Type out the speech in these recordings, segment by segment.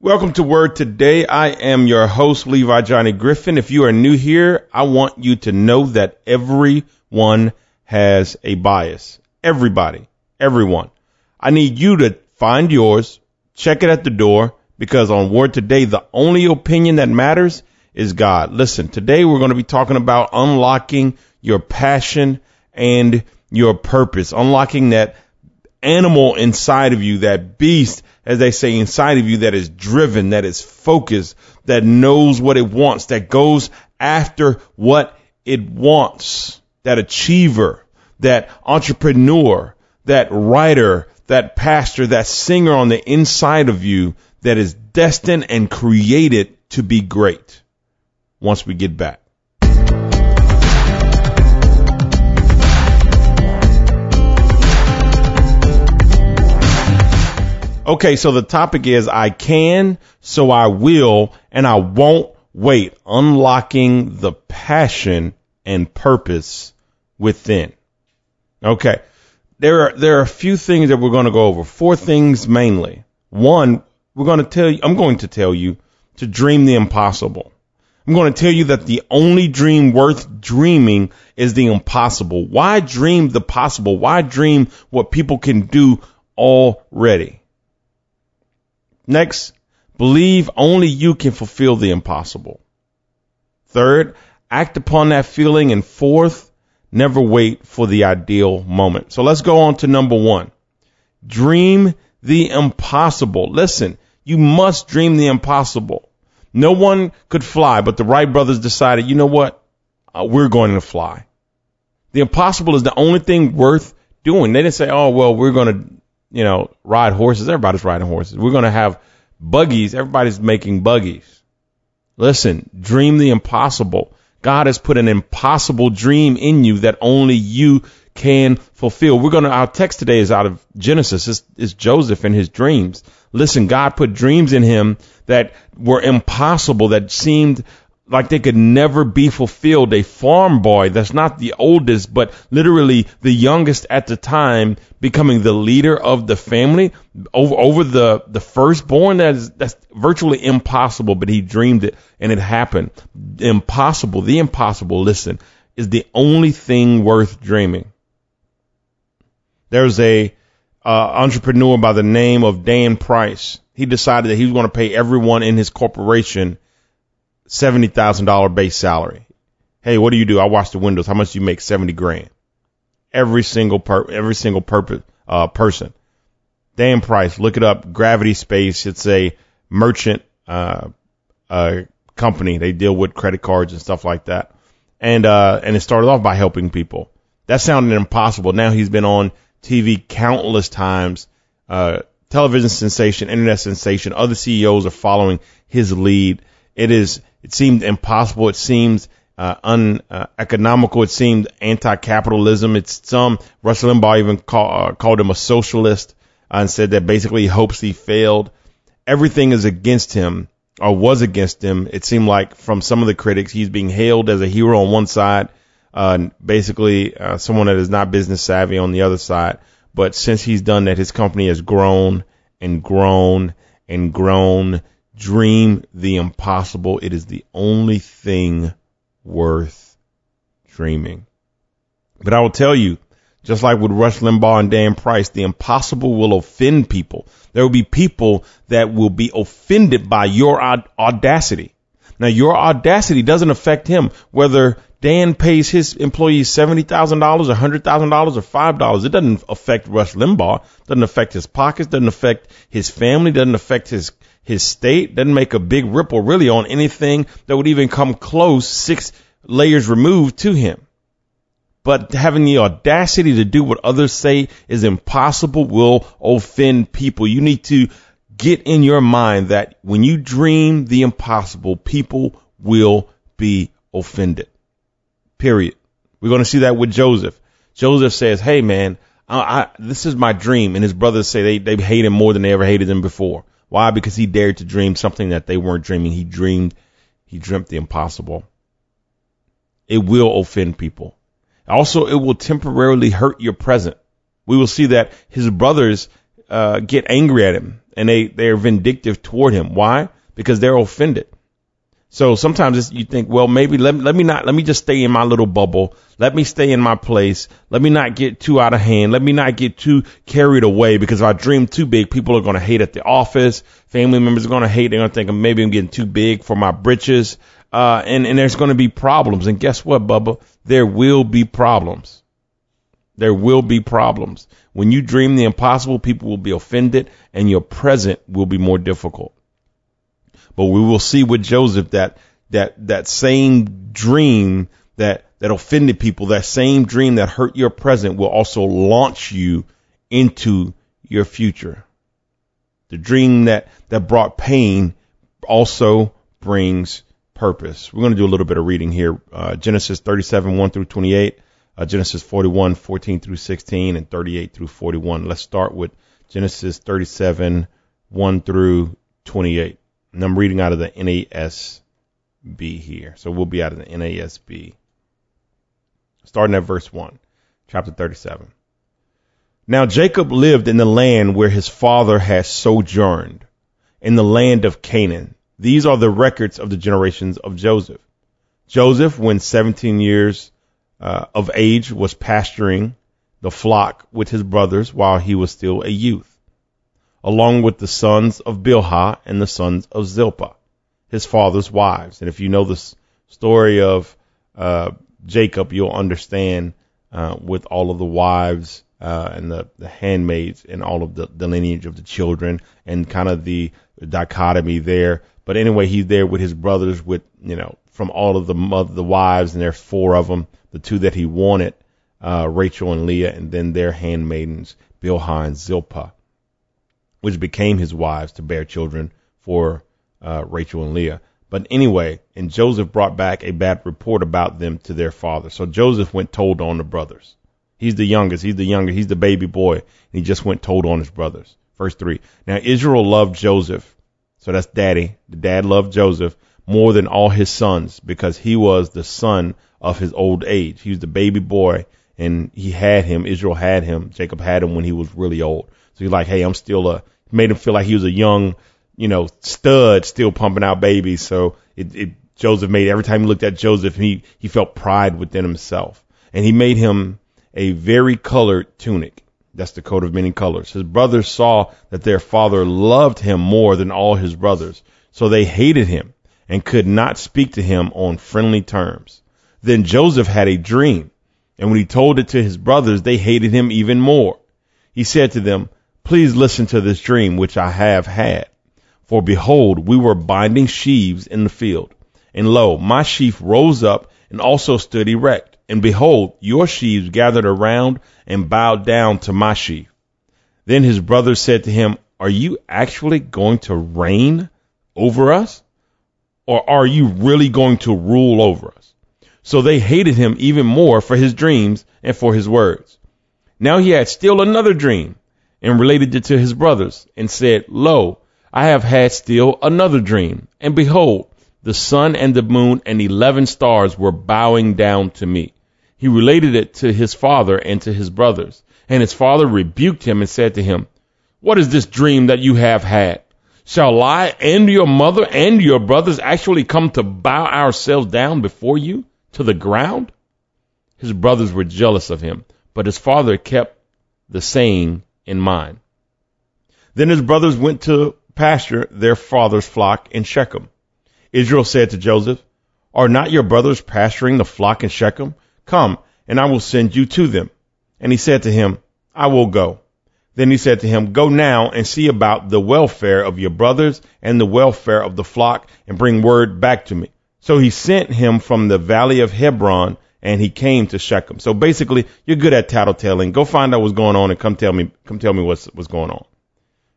Welcome to Word Today. I am your host, Levy Johnny Griffin. If you are new here, I want you to know that everyone has a bias. Everybody. Everyone. I need you to find yours, check it at the door, because on Word Today, the only opinion that matters is God. Listen, today we're going to be talking about unlocking your passion and your purpose, unlocking that animal inside of you, that beast as they say, inside of you that is driven, that is focused, that knows what it wants, that goes after what it wants, that achiever, that entrepreneur, that writer, that pastor, that singer on the inside of you that is destined and created to be great once we get back. Okay, so the topic is I can, so I will, and I won't wait. Unlocking the passion and purpose within. Okay. There are, there are a few things that we're going to go over. Four things mainly. One, we're going to tell you, I'm going to tell you to dream the impossible. I'm going to tell you that the only dream worth dreaming is the impossible. Why dream the possible? Why dream what people can do already? Next, believe only you can fulfill the impossible. Third, act upon that feeling. And fourth, never wait for the ideal moment. So let's go on to number one. Dream the impossible. Listen, you must dream the impossible. No one could fly, but the Wright brothers decided, you know what? Uh, we're going to fly. The impossible is the only thing worth doing. They didn't say, oh, well, we're going to you know, ride horses. Everybody's riding horses. We're going to have buggies. Everybody's making buggies. Listen, dream the impossible. God has put an impossible dream in you that only you can fulfill. We're going to, our text today is out of Genesis. It's, it's Joseph and his dreams. Listen, God put dreams in him that were impossible, that seemed like they could never be fulfilled. A farm boy that's not the oldest, but literally the youngest at the time, becoming the leader of the family over over the the firstborn. That is that's virtually impossible, but he dreamed it and it happened. Impossible, the impossible. Listen, is the only thing worth dreaming. There's a uh, entrepreneur by the name of Dan Price. He decided that he was going to pay everyone in his corporation $70,000 base salary. Hey, what do you do? I wash the windows. How much do you make? 70 grand. Every single per, every single purpose, uh, person. Dan Price, look it up. Gravity Space. It's a merchant, uh, uh, company. They deal with credit cards and stuff like that. And, uh, and it started off by helping people. That sounded impossible. Now he's been on TV countless times, uh, television sensation, internet sensation. Other CEOs are following his lead. It is it seemed impossible. It seemed uh, uneconomical. Uh, it seemed anti-capitalism. It's some Rush Limbaugh even call, uh, called him a socialist uh, and said that basically he hopes he failed. Everything is against him or was against him. It seemed like from some of the critics, he's being hailed as a hero on one side, uh, basically uh, someone that is not business savvy on the other side. But since he's done that, his company has grown and grown and grown Dream the impossible. It is the only thing worth dreaming. But I will tell you, just like with Rush Limbaugh and Dan Price, the impossible will offend people. There will be people that will be offended by your audacity. Now, your audacity doesn't affect him whether Dan pays his employees $70,000 or $100,000 or $5. It doesn't affect Rush Limbaugh. It Doesn't affect his pockets. Doesn't affect his family. Doesn't affect his his state doesn't make a big ripple really on anything that would even come close six layers removed to him. But having the audacity to do what others say is impossible will offend people. You need to get in your mind that when you dream the impossible, people will be offended. Period. We're going to see that with Joseph. Joseph says, Hey man, I, I, this is my dream. And his brothers say they, they hate him more than they ever hated him before. Why? Because he dared to dream something that they weren't dreaming. He dreamed, he dreamt the impossible. It will offend people. Also, it will temporarily hurt your present. We will see that his brothers uh, get angry at him and they, they're vindictive toward him. Why? Because they're offended. So sometimes you think, well, maybe let, let me not, let me just stay in my little bubble. Let me stay in my place. Let me not get too out of hand. Let me not get too carried away because if I dream too big, people are going to hate at the office. Family members are going to hate. They're going to think maybe I'm getting too big for my britches. Uh, and, and there's going to be problems. And guess what, Bubba? There will be problems. There will be problems. When you dream the impossible, people will be offended and your present will be more difficult. But we will see with Joseph that that that same dream that that offended people, that same dream that hurt your present will also launch you into your future. The dream that that brought pain also brings purpose. We're going to do a little bit of reading here. Uh, Genesis 37, 1 through 28, uh, Genesis 41, 14 through 16, and 38 through 41. Let's start with Genesis 37, 1 through 28. And I'm reading out of the NASB here. So we'll be out of the NASB. Starting at verse 1, chapter 37. Now Jacob lived in the land where his father had sojourned, in the land of Canaan. These are the records of the generations of Joseph. Joseph, when 17 years uh, of age, was pasturing the flock with his brothers while he was still a youth along with the sons of Bilhah and the sons of Zilpah, his father's wives. And if you know the story of uh, Jacob, you'll understand uh, with all of the wives uh, and the, the handmaids and all of the, the lineage of the children and kind of the dichotomy there. But anyway, he's there with his brothers, with you know, from all of the mother, the wives, and there's four of them. The two that he wanted, uh, Rachel and Leah, and then their handmaidens, Bilhah and Zilpah which became his wives to bear children for uh, Rachel and Leah. But anyway, and Joseph brought back a bad report about them to their father. So Joseph went told on the brothers. He's the youngest. He's the younger. He's the baby boy. And he just went told on his brothers. Verse three. Now Israel loved Joseph. So that's daddy. The dad loved Joseph more than all his sons because he was the son of his old age. He was the baby boy and he had him. Israel had him. Jacob had him when he was really old. So he's like, hey, I'm still a, made him feel like he was a young, you know, stud still pumping out babies. So it, it Joseph made every time he looked at Joseph, he, he felt pride within himself. And he made him a very colored tunic. That's the coat of many colors. His brothers saw that their father loved him more than all his brothers. So they hated him and could not speak to him on friendly terms. Then Joseph had a dream. And when he told it to his brothers, they hated him even more. He said to them, Please listen to this dream which I have had. For behold, we were binding sheaves in the field. And lo, my sheaf rose up and also stood erect. And behold, your sheaves gathered around and bowed down to my sheaf. Then his brothers said to him, Are you actually going to reign over us? Or are you really going to rule over us? So they hated him even more for his dreams and for his words. Now he had still another dream and related it to his brothers, and said, Lo, I have had still another dream, and behold, the sun and the moon and eleven stars were bowing down to me. He related it to his father and to his brothers, and his father rebuked him and said to him, What is this dream that you have had? Shall I and your mother and your brothers actually come to bow ourselves down before you to the ground? His brothers were jealous of him, but his father kept the saying in mind. Then his brothers went to pasture their father's flock in Shechem. Israel said to Joseph, Are not your brothers pasturing the flock in Shechem? Come, and I will send you to them. And he said to him, I will go. Then he said to him, Go now and see about the welfare of your brothers and the welfare of the flock, and bring word back to me. So he sent him from the valley of Hebron and he came to Shechem. So basically, you're good at tattletelling. Go find out what's going on and come tell me, come tell me what's, what's going on.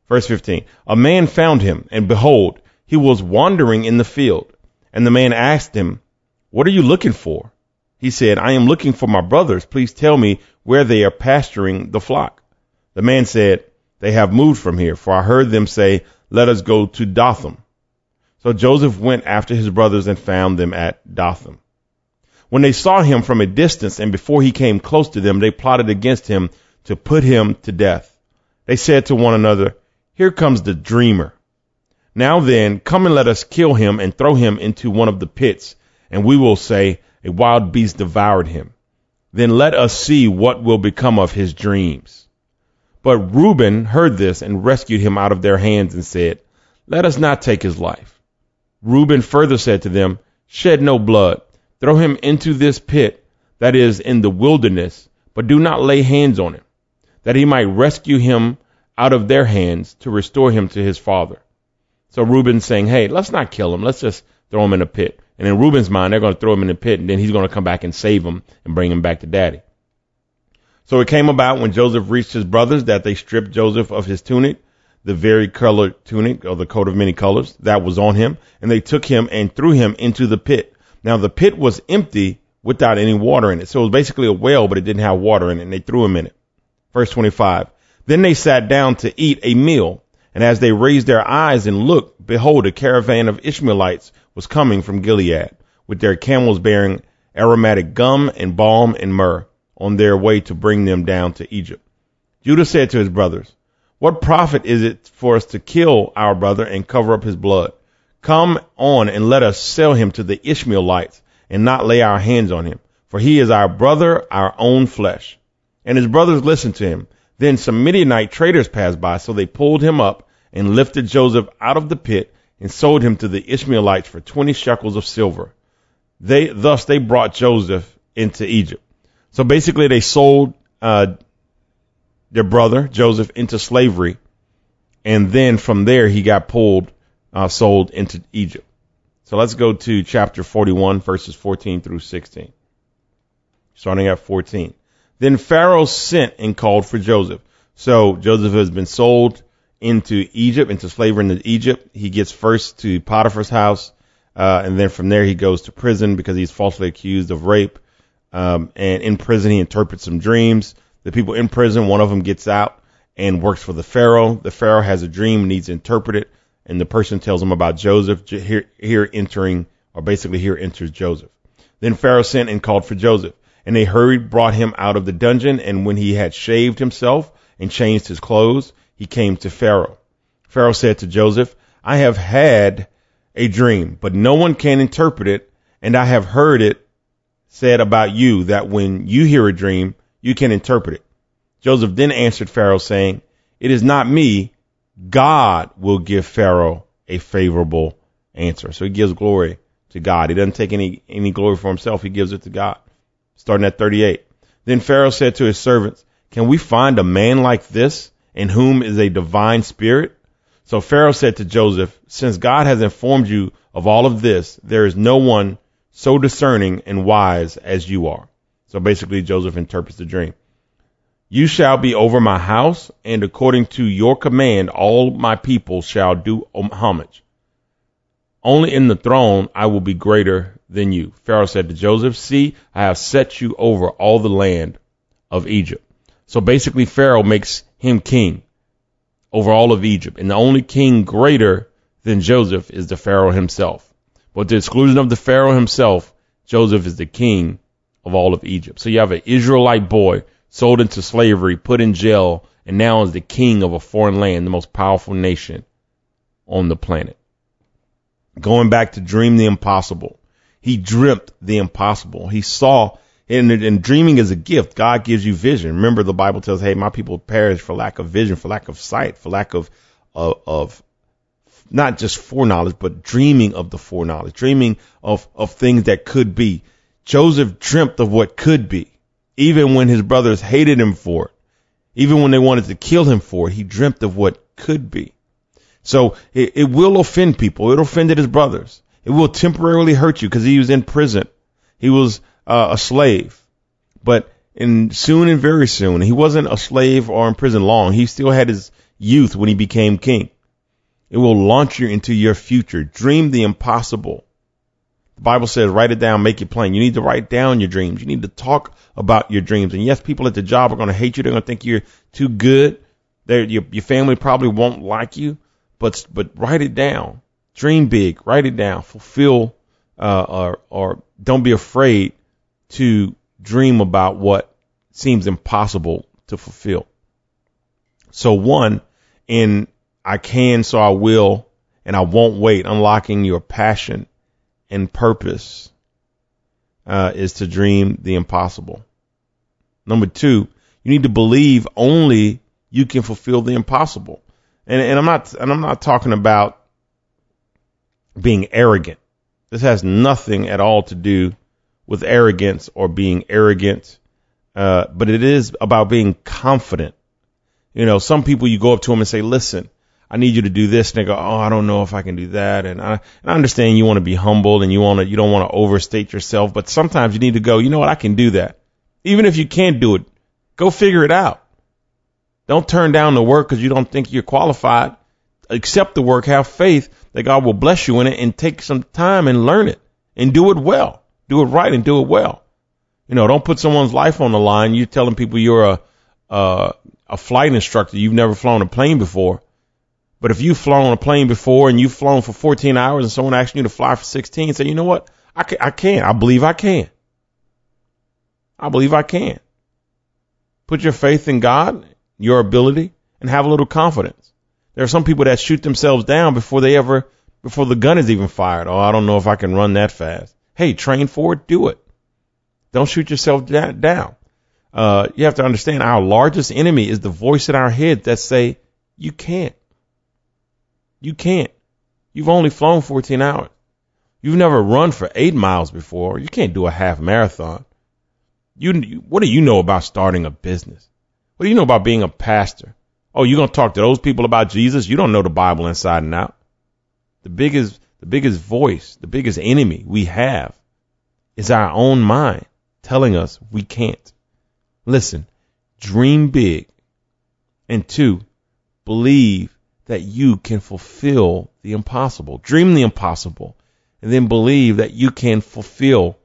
Verse 15. A man found him, and behold, he was wandering in the field. And the man asked him, What are you looking for? He said, I am looking for my brothers. Please tell me where they are pasturing the flock. The man said, They have moved from here, for I heard them say, Let us go to Dothan. So Joseph went after his brothers and found them at Dothan. When they saw him from a distance and before he came close to them, they plotted against him to put him to death. They said to one another, Here comes the dreamer. Now then, come and let us kill him and throw him into one of the pits, and we will say, A wild beast devoured him. Then let us see what will become of his dreams. But Reuben heard this and rescued him out of their hands and said, Let us not take his life. Reuben further said to them, Shed no blood. Throw him into this pit that is in the wilderness, but do not lay hands on him, that he might rescue him out of their hands to restore him to his father. So Reuben's saying, Hey, let's not kill him. Let's just throw him in a pit. And in Reuben's mind, they're going to throw him in the pit, and then he's going to come back and save him and bring him back to daddy. So it came about when Joseph reached his brothers that they stripped Joseph of his tunic, the vari-colored tunic or the coat of many colors that was on him, and they took him and threw him into the pit. Now the pit was empty without any water in it. So it was basically a well, but it didn't have water in it, and they threw him in it. Verse 25. Then they sat down to eat a meal, and as they raised their eyes and looked, behold, a caravan of Ishmaelites was coming from Gilead, with their camels bearing aromatic gum and balm and myrrh on their way to bring them down to Egypt. Judah said to his brothers, What profit is it for us to kill our brother and cover up his blood? Come on and let us sell him to the Ishmaelites and not lay our hands on him, for he is our brother, our own flesh. And his brothers listened to him. Then some Midianite traders passed by, so they pulled him up and lifted Joseph out of the pit and sold him to the Ishmaelites for 20 shekels of silver. They, thus they brought Joseph into Egypt. So basically they sold, uh, their brother Joseph into slavery. And then from there he got pulled, uh, sold into Egypt. So let's go to chapter 41 verses 14 through 16. Starting at 14. Then Pharaoh sent and called for Joseph. So Joseph has been sold into Egypt, into slavery into Egypt. He gets first to Potiphar's house, uh, and then from there he goes to prison because he's falsely accused of rape. Um, and in prison he interprets some dreams. The people in prison, one of them gets out and works for the Pharaoh. The Pharaoh has a dream, needs to interpret it, and the person tells him about Joseph. Here, here entering, or basically here enters Joseph. Then Pharaoh sent and called for Joseph. And they hurried, brought him out of the dungeon, and when he had shaved himself and changed his clothes, he came to Pharaoh. Pharaoh said to Joseph, I have had a dream, but no one can interpret it, and I have heard it said about you that when you hear a dream, you can interpret it. Joseph then answered Pharaoh, saying, It is not me. God will give Pharaoh a favorable answer. So he gives glory to God. He doesn't take any, any glory for himself. He gives it to God. Starting at 38. Then Pharaoh said to his servants, Can we find a man like this in whom is a divine spirit? So Pharaoh said to Joseph, Since God has informed you of all of this, there is no one so discerning and wise as you are. So basically, Joseph interprets the dream. You shall be over my house, and according to your command, all my people shall do homage. Only in the throne I will be greater than you. Pharaoh said to Joseph, See, I have set you over all the land of Egypt. So basically, Pharaoh makes him king over all of Egypt. And the only king greater than Joseph is the Pharaoh himself. But the exclusion of the Pharaoh himself, Joseph is the king of all of Egypt. So you have an Israelite boy sold into slavery, put in jail, and now is the king of a foreign land, the most powerful nation on the planet. Going back to dream the impossible. He dreamt the impossible. He saw, and, and dreaming is a gift. God gives you vision. Remember the Bible tells, hey, my people perish for lack of vision, for lack of sight, for lack of, of, of not just foreknowledge, but dreaming of the foreknowledge, dreaming of, of things that could be. Joseph dreamt of what could be, even when his brothers hated him for it, even when they wanted to kill him for it, he dreamt of what could be. So it, it will offend people. It offended his brothers. It will temporarily hurt you because he was in prison. He was uh, a slave, but in soon and very soon, he wasn't a slave or in prison long. He still had his youth when he became king. It will launch you into your future. Dream the impossible. The Bible says, write it down, make it plain. You need to write down your dreams. You need to talk about your dreams. And yes, people at the job are going to hate you. They're going to think you're too good. Your, your family probably won't like you, but, but write it down. Dream big. Write it down. Fulfill, uh, or, or don't be afraid to dream about what seems impossible to fulfill. So one in I can, so I will, and I won't wait, unlocking your passion and purpose, uh, is to dream the impossible. Number two, you need to believe only you can fulfill the impossible. And, and I'm not, and I'm not talking about being arrogant. This has nothing at all to do with arrogance or being arrogant. Uh, but it is about being confident. You know, some people you go up to them and say, listen, I need you to do this. And they go, Oh, I don't know if I can do that. And I, and I understand you want to be humble and you want to, you don't want to overstate yourself, but sometimes you need to go, you know what? I can do that. Even if you can't do it, go figure it out. Don't turn down the work because you don't think you're qualified. Accept the work, have faith that God will bless you in it and take some time and learn it and do it well. Do it right and do it well. You know, don't put someone's life on the line. You're telling people you're a, a, a flight instructor. You've never flown a plane before but if you've flown on a plane before and you've flown for 14 hours and someone asks you to fly for 16, say, you know what? I can, I can. I believe I can. I believe I can. Put your faith in God, your ability, and have a little confidence. There are some people that shoot themselves down before they ever, before the gun is even fired. Oh, I don't know if I can run that fast. Hey, train for it. Do it. Don't shoot yourself down. Uh, you have to understand our largest enemy is the voice in our head that say, you can't. You can't. You've only flown 14 hours. You've never run for eight miles before. You can't do a half marathon. You, what do you know about starting a business? What do you know about being a pastor? Oh, you're going to talk to those people about Jesus? You don't know the Bible inside and out. The biggest, the biggest voice, the biggest enemy we have is our own mind telling us we can't. Listen, dream big. And two, believe that you can fulfill the impossible. Dream the impossible and then believe that you can fulfill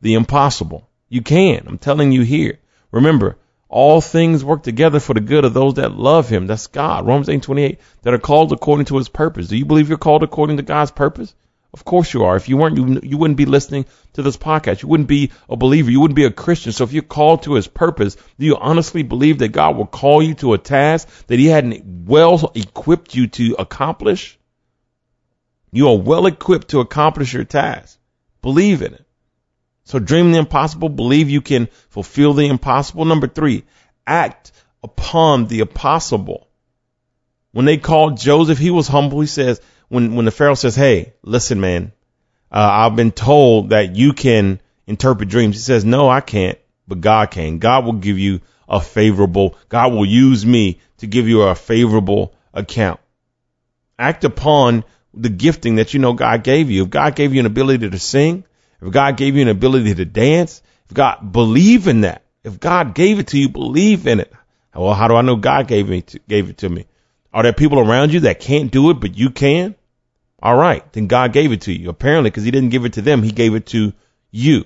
the impossible. You can. I'm telling you here. Remember, all things work together for the good of those that love him. That's God. Romans 8 28, that are called according to his purpose. Do you believe you're called according to God's purpose? Of course you are. If you weren't, you, you wouldn't be listening to this podcast. You wouldn't be a believer. You wouldn't be a Christian. So if you're called to his purpose, do you honestly believe that God will call you to a task that he hadn't well equipped you to accomplish? You are well equipped to accomplish your task. Believe in it. So dream the impossible. Believe you can fulfill the impossible. Number three, act upon the impossible. When they called Joseph, he was humble. He says, when when the Pharaoh says, "Hey, listen, man, uh, I've been told that you can interpret dreams," he says, "No, I can't, but God can. God will give you a favorable. God will use me to give you a favorable account. Act upon the gifting that you know God gave you. If God gave you an ability to sing, if God gave you an ability to dance, if God believe in that, if God gave it to you, believe in it. Well, how do I know God gave me to, gave it to me? Are there people around you that can't do it, but you can? All right, then God gave it to you. Apparently, because He didn't give it to them, He gave it to you.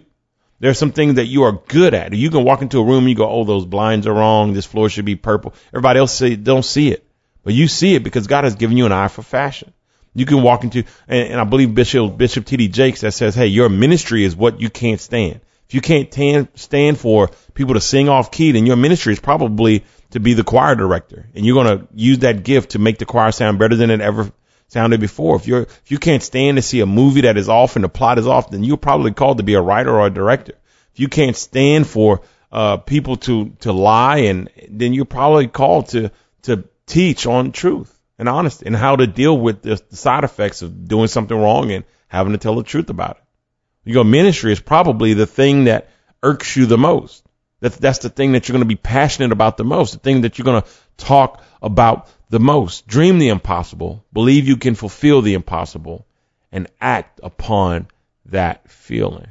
There are some things that you are good at. You can walk into a room and you go, "Oh, those blinds are wrong. This floor should be purple." Everybody else say don't see it, but you see it because God has given you an eye for fashion. You can walk into, and, and I believe Bishop Bishop T.D. Jakes that says, "Hey, your ministry is what you can't stand. If you can't tan, stand for people to sing off key, then your ministry is probably to be the choir director, and you're going to use that gift to make the choir sound better than it ever sounded before. If you're if you can't stand to see a movie that is off and the plot is off, then you're probably called to be a writer or a director. If you can't stand for uh, people to to lie, and then you're probably called to to teach on truth and honesty and how to deal with the, the side effects of doing something wrong and having to tell the truth about it. Your ministry is probably the thing that irks you the most. That's that's the thing that you're going to be passionate about the most. The thing that you're going to talk about the most. Dream the impossible, believe you can fulfill the impossible, and act upon that feeling.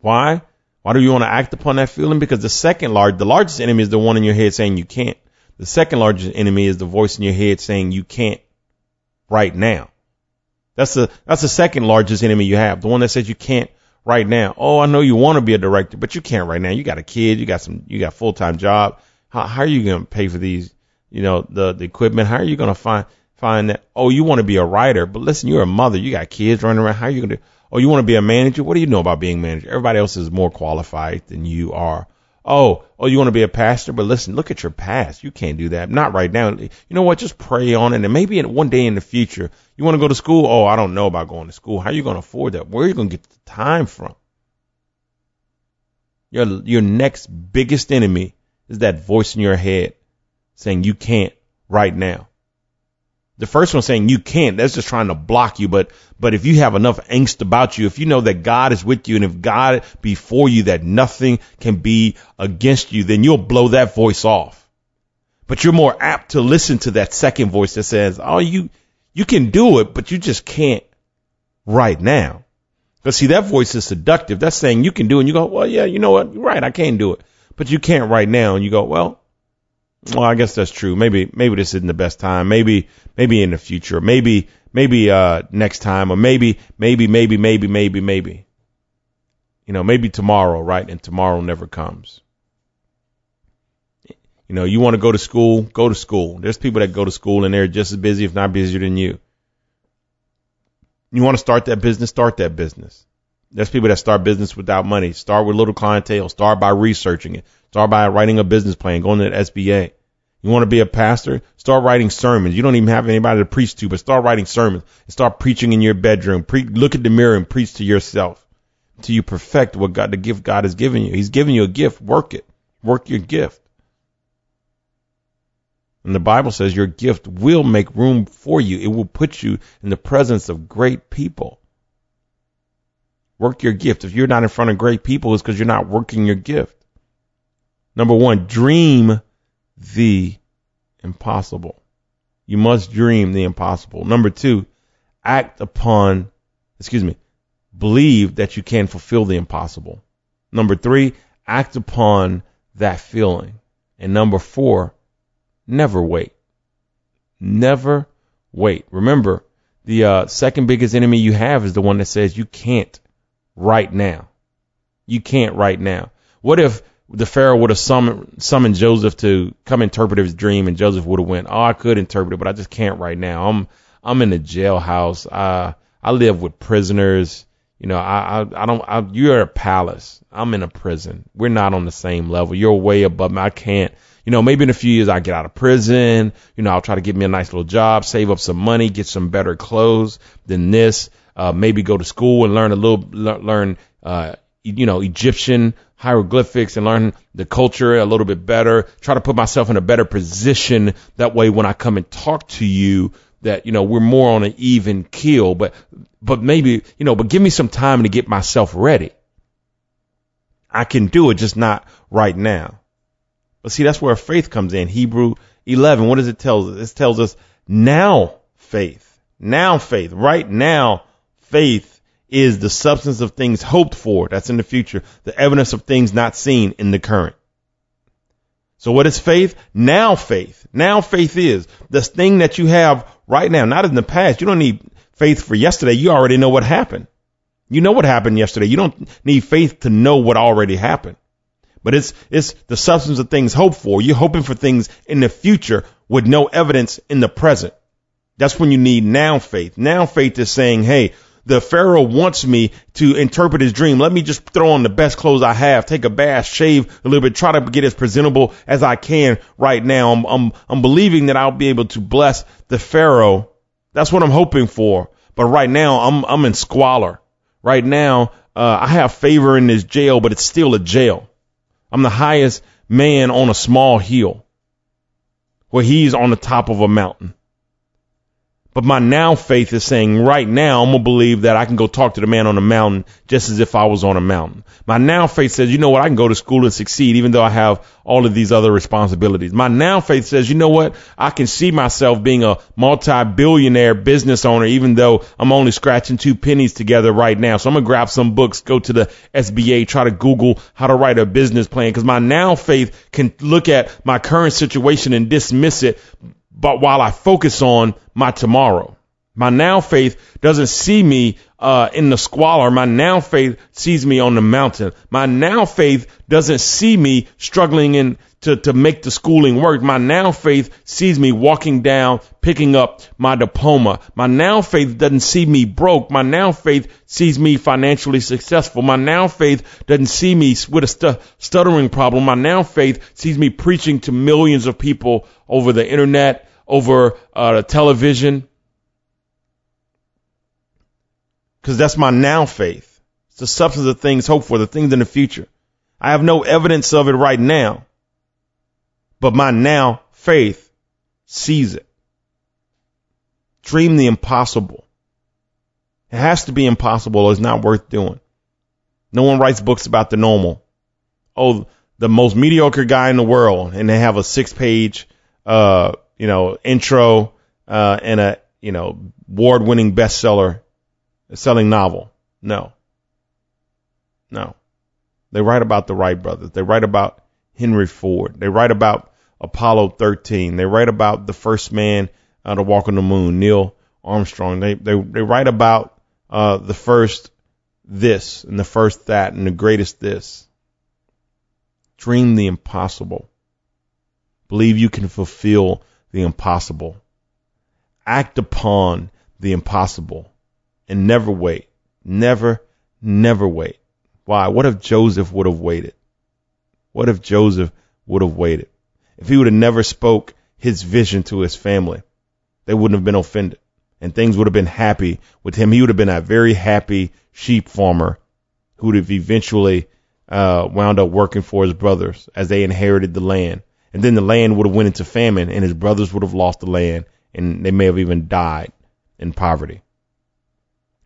Why? Why do you want to act upon that feeling? Because the second large, the largest enemy is the one in your head saying you can't. The second largest enemy is the voice in your head saying you can't right now. That's the, that's the second largest enemy you have. The one that says you can't right now. Oh, I know you want to be a director, but you can't right now. You got a kid, you got some, you got full time job. How, how are you going to pay for these you know, the, the equipment? How are you going to find, find that? Oh, you want to be a writer, but listen, you're a mother. You got kids running around. How are you going to, oh, you want to be a manager? What do you know about being manager? Everybody else is more qualified than you are Oh, oh, you want to be a pastor? But listen, look at your past. You can't do that. Not right now. You know what? Just pray on it. And maybe in one day in the future, you want to go to school? Oh, I don't know about going to school. How are you going to afford that? Where are you going to get the time from? Your, your next biggest enemy is that voice in your head saying you can't right now. The first one saying you can't, that's just trying to block you. But, but if you have enough angst about you, if you know that God is with you and if God before you, that nothing can be against you, then you'll blow that voice off. But you're more apt to listen to that second voice that says, oh, you, you can do it, but you just can't right now. Because see, that voice is seductive. That's saying you can do it. And you go, well, yeah, you know what? You're right. I can't do it, but you can't right now. And you go, well, well, I guess that's true. Maybe, maybe this isn't the best time. Maybe, maybe in the future. Maybe, maybe, uh, next time or maybe, maybe, maybe, maybe, maybe, maybe. You know, maybe tomorrow, right? And tomorrow never comes. You know, you want to go to school, go to school. There's people that go to school and they're just as busy, if not busier than you. You want to start that business, start that business. There's people that start business without money. Start with little clientele. Start by researching it. Start by writing a business plan, going to the SBA. You want to be a pastor? Start writing sermons. You don't even have anybody to preach to, but start writing sermons and start preaching in your bedroom. Pre- look at the mirror and preach to yourself until you perfect what God, the gift God has given you. He's given you a gift. Work it. Work your gift. And the Bible says your gift will make room for you. It will put you in the presence of great people. Work your gift. If you're not in front of great people, it's because you're not working your gift. Number one, dream the impossible. You must dream the impossible. Number two, act upon, excuse me, believe that you can fulfill the impossible. Number three, act upon that feeling. And number four, never wait. Never wait. Remember, the uh, second biggest enemy you have is the one that says you can't right now. You can't right now. What if the Pharaoh would have summoned, summoned Joseph to come interpret his dream, and Joseph would have went, "Oh, I could interpret it, but I just can't right now. I'm I'm in a jailhouse. I I live with prisoners. You know, I I, I don't. I, you're a palace. I'm in a prison. We're not on the same level. You're way above me. I can't. You know, maybe in a few years I get out of prison. You know, I'll try to get me a nice little job, save up some money, get some better clothes than this. Uh, maybe go to school and learn a little, learn, uh, you know, Egyptian hieroglyphics and learn the culture a little bit better, try to put myself in a better position. That way, when I come and talk to you, that, you know, we're more on an even keel, but, but maybe, you know, but give me some time to get myself ready. I can do it, just not right now. But see, that's where faith comes in. Hebrew 11, what does it tell us? It tells us now faith. Now faith. Right now, faith is the substance of things hoped for, that's in the future, the evidence of things not seen in the current. So what is faith? Now faith. Now faith is the thing that you have right now, not in the past. You don't need faith for yesterday. You already know what happened. You know what happened yesterday. You don't need faith to know what already happened. But it's, it's the substance of things hoped for. You're hoping for things in the future with no evidence in the present. That's when you need now faith. Now faith is saying, Hey, the Pharaoh wants me to interpret his dream. Let me just throw on the best clothes I have, take a bath, shave a little bit, try to get as presentable as I can right now. I'm, I'm, I'm believing that I'll be able to bless the Pharaoh. That's what I'm hoping for. But right now I'm, I'm in squalor. Right now, uh, I have favor in this jail, but it's still a jail. I'm the highest man on a small hill where he's on the top of a mountain. But my now faith is saying right now, I'm going to believe that I can go talk to the man on the mountain just as if I was on a mountain. My now faith says, you know what? I can go to school and succeed even though I have all of these other responsibilities. My now faith says, you know what? I can see myself being a multi-billionaire business owner even though I'm only scratching two pennies together right now. So I'm going to grab some books, go to the SBA, try to Google how to write a business plan because my now faith can look at my current situation and dismiss it but while I focus on my tomorrow. My now faith doesn't see me uh, in the squalor. My now faith sees me on the mountain. My now faith doesn't see me struggling in to, to make the schooling work. My now faith sees me walking down, picking up my diploma. My now faith doesn't see me broke. My now faith sees me financially successful. My now faith doesn't see me with a stu- stuttering problem. My now faith sees me preaching to millions of people over the internet, over uh, television because that's my now faith. It's the substance of things hoped for, the things in the future. I have no evidence of it right now, but my now faith sees it. Dream the impossible. It has to be impossible or it's not worth doing. No one writes books about the normal. Oh, the most mediocre guy in the world, and they have a six page, uh, you know, intro, uh, and a, you know, award winning bestseller selling novel. No. No. They write about the Wright brothers. They write about Henry Ford. They write about Apollo 13. They write about the first man uh, to walk on the moon, Neil Armstrong. They they they write about uh, the first this and the first that and the greatest this. Dream the impossible. Believe you can fulfill the impossible. Act upon the impossible and never wait. Never, never wait. Why? What if Joseph would have waited? What if Joseph would have waited? If he would have never spoke his vision to his family, they wouldn't have been offended and things would have been happy with him. He would have been a very happy sheep farmer who would have eventually uh, wound up working for his brothers as they inherited the land. And then the land would have went into famine and his brothers would have lost the land and they may have even died in poverty.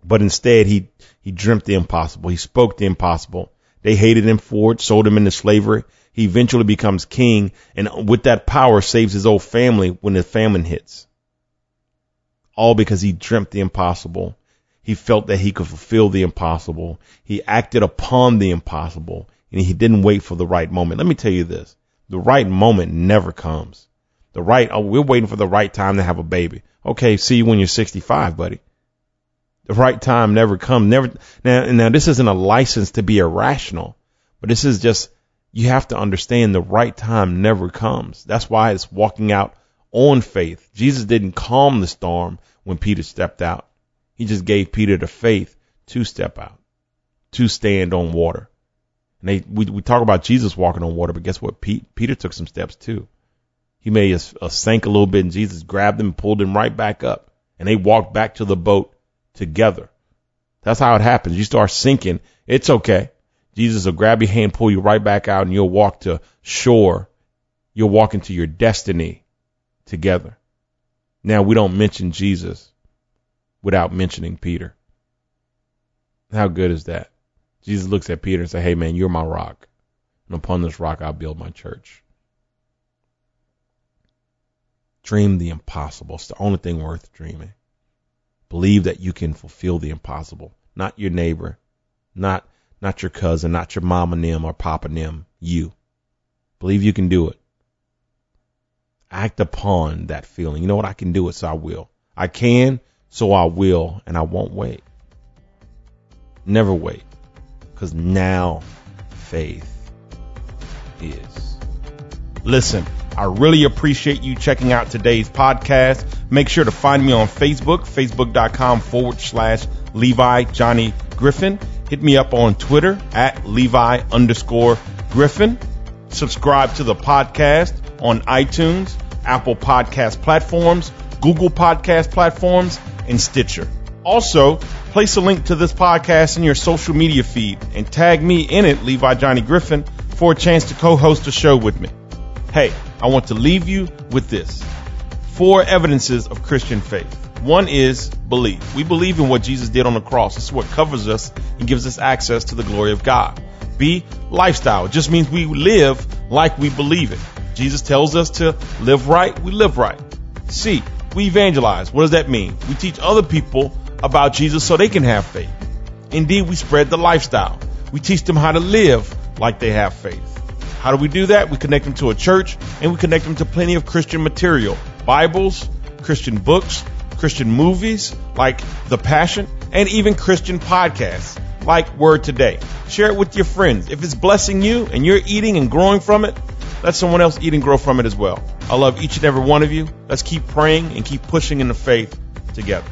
But instead, he, he dreamt the impossible. He spoke the impossible. They hated him for it, sold him into slavery. He eventually becomes king and with that power saves his old family when the famine hits. All because he dreamt the impossible. He felt that he could fulfill the impossible. He acted upon the impossible and he didn't wait for the right moment. Let me tell you this. The right moment never comes. The right, oh, we're waiting for the right time to have a baby. Okay, see you when you're 65, buddy. The right time never comes. Never now. Now this isn't a license to be irrational, but this is just you have to understand the right time never comes. That's why it's walking out on faith. Jesus didn't calm the storm when Peter stepped out. He just gave Peter the faith to step out, to stand on water. And they, we, we talk about Jesus walking on water, but guess what? Pete, Peter took some steps too. He may have uh, sank a little bit and Jesus grabbed him and pulled him right back up. And they walked back to the boat together. That's how it happens. You start sinking. It's okay. Jesus will grab your hand, pull you right back out, and you'll walk to shore. You'll walk into your destiny together. Now, we don't mention Jesus without mentioning Peter. How good is that? Jesus looks at Peter and says, Hey, man, you're my rock. And upon this rock, I'll build my church. Dream the impossible. It's the only thing worth dreaming. Believe that you can fulfill the impossible. Not your neighbor, not not your cousin, not your mama nim or papa nim, you. Believe you can do it. Act upon that feeling. You know what? I can do it, so I will. I can, so I will, and I won't wait. Never wait. Because now faith is. Listen. I really appreciate you checking out today's podcast. Make sure to find me on Facebook, facebook.com forward slash Levy Johnny Griffin. Hit me up on Twitter at Levy underscore Griffin. Subscribe to the podcast on iTunes, Apple Podcast platforms, Google Podcast platforms, and Stitcher. Also, place a link to this podcast in your social media feed and tag me in it, Levy Johnny Griffin, for a chance to co-host a show with me. Hey, I want to leave you with this. Four evidences of Christian faith. One is belief. We believe in what Jesus did on the cross. Is what covers us and gives us access to the glory of God. B, lifestyle. It just means we live like we believe it. Jesus tells us to live right, we live right. C, we evangelize. What does that mean? We teach other people about Jesus so they can have faith. Indeed, we spread the lifestyle. We teach them how to live like they have faith. How do we do that? We connect them to a church and we connect them to plenty of Christian material Bibles, Christian books, Christian movies like The Passion, and even Christian podcasts like Word Today. Share it with your friends. If it's blessing you and you're eating and growing from it, let someone else eat and grow from it as well. I love each and every one of you. Let's keep praying and keep pushing in the faith together.